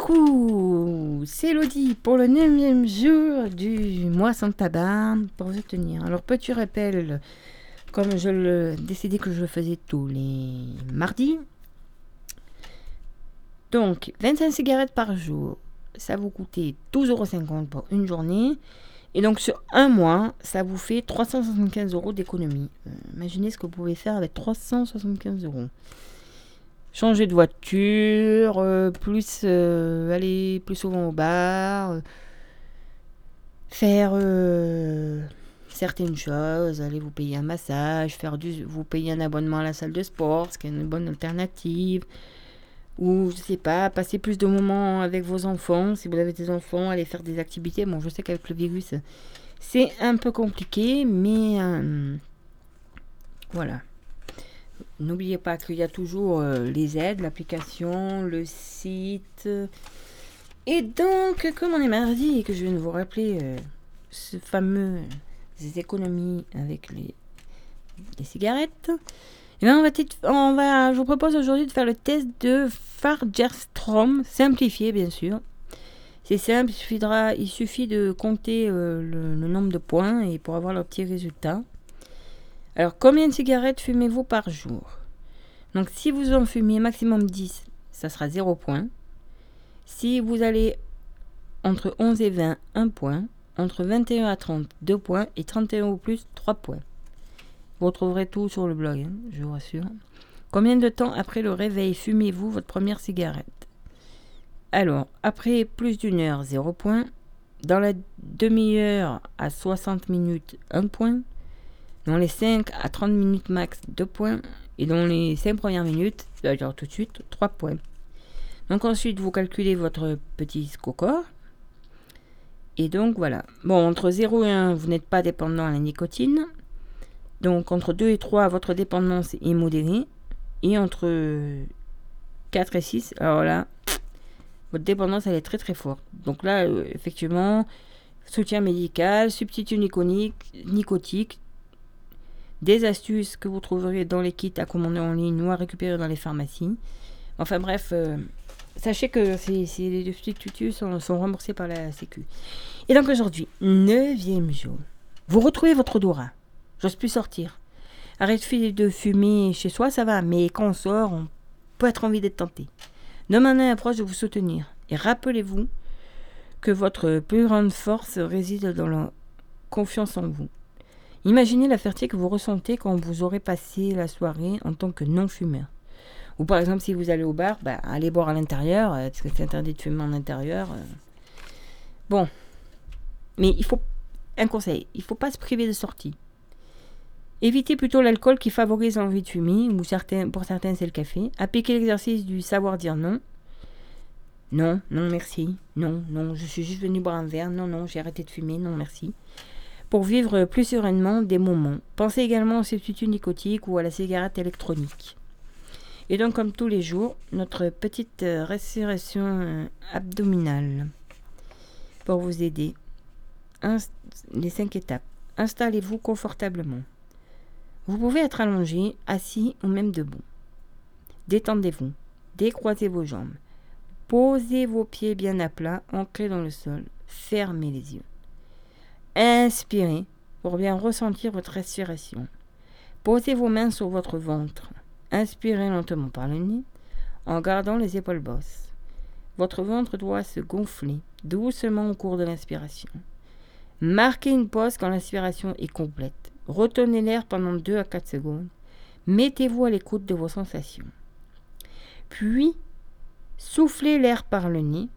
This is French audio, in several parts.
Coucou, c'est Elodie pour le 9 jour du mois sans tabac pour vous tenir. Alors petit rappel, comme je le décidé que je le faisais tous les mardis? Donc 25 cigarettes par jour, ça vous coûtait 12,50€ pour une journée. Et donc sur un mois, ça vous fait 375 euros d'économie. Euh, imaginez ce que vous pouvez faire avec 375 euros changer de voiture, euh, plus euh, aller plus souvent au bar, euh, faire certaines choses, aller vous payer un massage, faire du, vous payer un abonnement à la salle de sport, ce qui est une bonne alternative. Ou, je sais pas, passer plus de moments avec vos enfants, si vous avez des enfants, aller faire des activités. Bon, je sais qu'avec le virus, c'est un peu compliqué, mais voilà. N'oubliez pas qu'il y a toujours euh, les aides, l'application, le site. Et donc, comme on est mardi et que je viens de vous rappeler euh, ce fameux économies avec les, cigarettes, et eh bien on va, on va, je vous propose aujourd'hui de faire le test de Fargerstrom, simplifié bien sûr. C'est simple, il suffit de compter euh, le, le, nombre de points et pour avoir le petit résultat. Alors, combien de cigarettes fumez-vous par jour? Donc, si vous en fumez maximum 10, ça sera 0 point. Si vous allez entre 11 et 20, 1 point. Entre 21 à 30, 2 points. Et 31 ou plus, 3 points. Vous retrouverez tout sur le blog, hein, je vous rassure. Combien de temps après le réveil fumez-vous votre première cigarette? Alors, après plus d'une heure, 0 point. Dans la demi-heure à 60 minutes, 1 point. Dans les 5 à 30 minutes max, 2 points. Et dans les 5 premières minutes, alors tout de suite, 3 points. Donc ensuite, vous calculez votre petit score. Et donc voilà. Bon, entre 0 et 1, vous n'êtes pas dépendant à la nicotine. Donc entre 2 et 3, votre dépendance est modérée. Et entre 4 et 6, alors là, votre dépendance, elle est très très forte. Donc là, euh, effectivement, soutien médical, substitut nicotique, des astuces que vous trouverez dans les kits à commander en ligne ou à récupérer dans les pharmacies. Enfin bref, euh, sachez que ces, ces substituts sont, sont, remboursés par la Sécu. Et donc aujourd'hui, neuvième jour, vous retrouvez votre Dora. J'ose plus sortir. Arrêtez de fumer chez soi, ça va, mais quand on sort, on peut être envie d'être tenté. Demandez un proche de vous soutenir. Et rappelez-vous que votre plus grande force réside dans la confiance en vous. Imaginez la fierté que vous ressentez quand vous aurez passé la soirée en tant que non-fumeur. Ou par exemple, si vous allez au bar, bah, allez boire à l'intérieur, euh, parce que c'est interdit de fumer en intérieur. Euh. Bon. Mais il faut. Un conseil, il ne faut pas se priver de sortie. Évitez plutôt l'alcool qui favorise l'envie de fumer, ou pour certains c'est le café. Appliquez l'exercice du savoir dire non. Non, non, merci. Non, non, je suis juste venu boire un verre. Non, non, j'ai arrêté de fumer. Non, merci pour vivre plus sereinement des moments. Pensez également au substitut nicotique ou à la cigarette électronique. Et donc, comme tous les jours, notre petite euh, respiration euh, abdominale pour vous aider. les cinq étapes. Installez-vous confortablement. Vous pouvez être allongé, assis ou même debout. Détendez-vous. Décroisez vos jambes. Posez vos pieds bien à plat, ancrés dans le sol. Fermez les yeux. Inspirez pour bien ressentir votre respiration. Posez vos mains sur votre ventre. Inspirez lentement par le nez en gardant les épaules bosses. Votre ventre doit se gonfler doucement au cours de l'inspiration. Marquez une pause quand l'inspiration est complète. Retenez l'air pendant 2 à 4 secondes. Mettez-vous à l'écoute de vos sensations. Puis, soufflez l'air par le nez,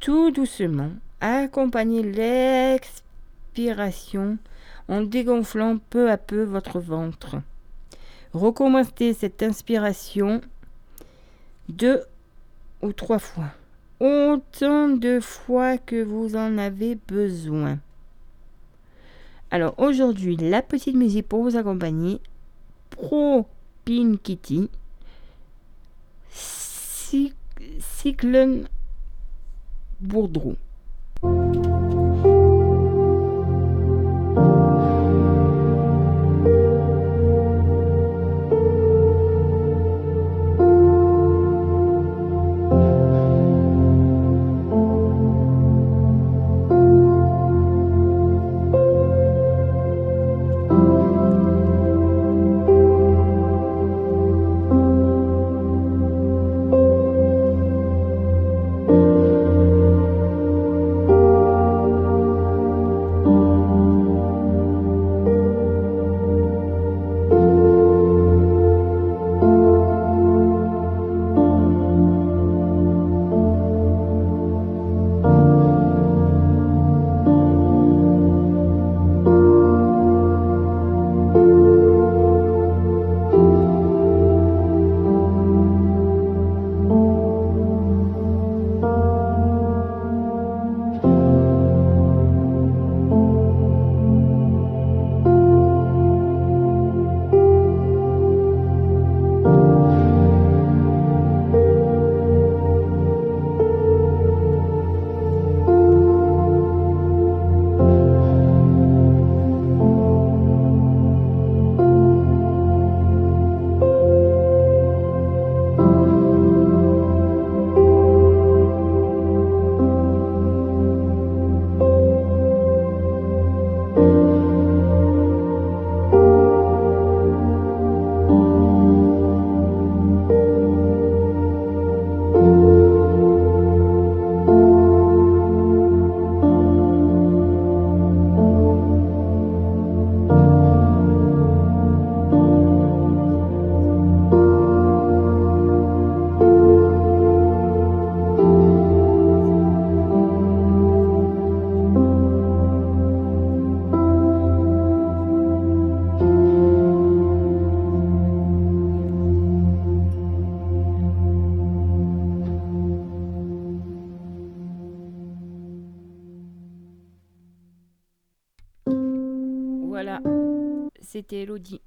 tout doucement. Accompagnez l'expiration en dégonflant peu à peu votre ventre. Recommencez cette inspiration deux ou trois fois. Autant de fois que vous en avez besoin. Alors aujourd'hui, la petite musique pour vous accompagner. Pro Pin Kitty. Cyclone Bourdreau. Voilà, c'était Elodie.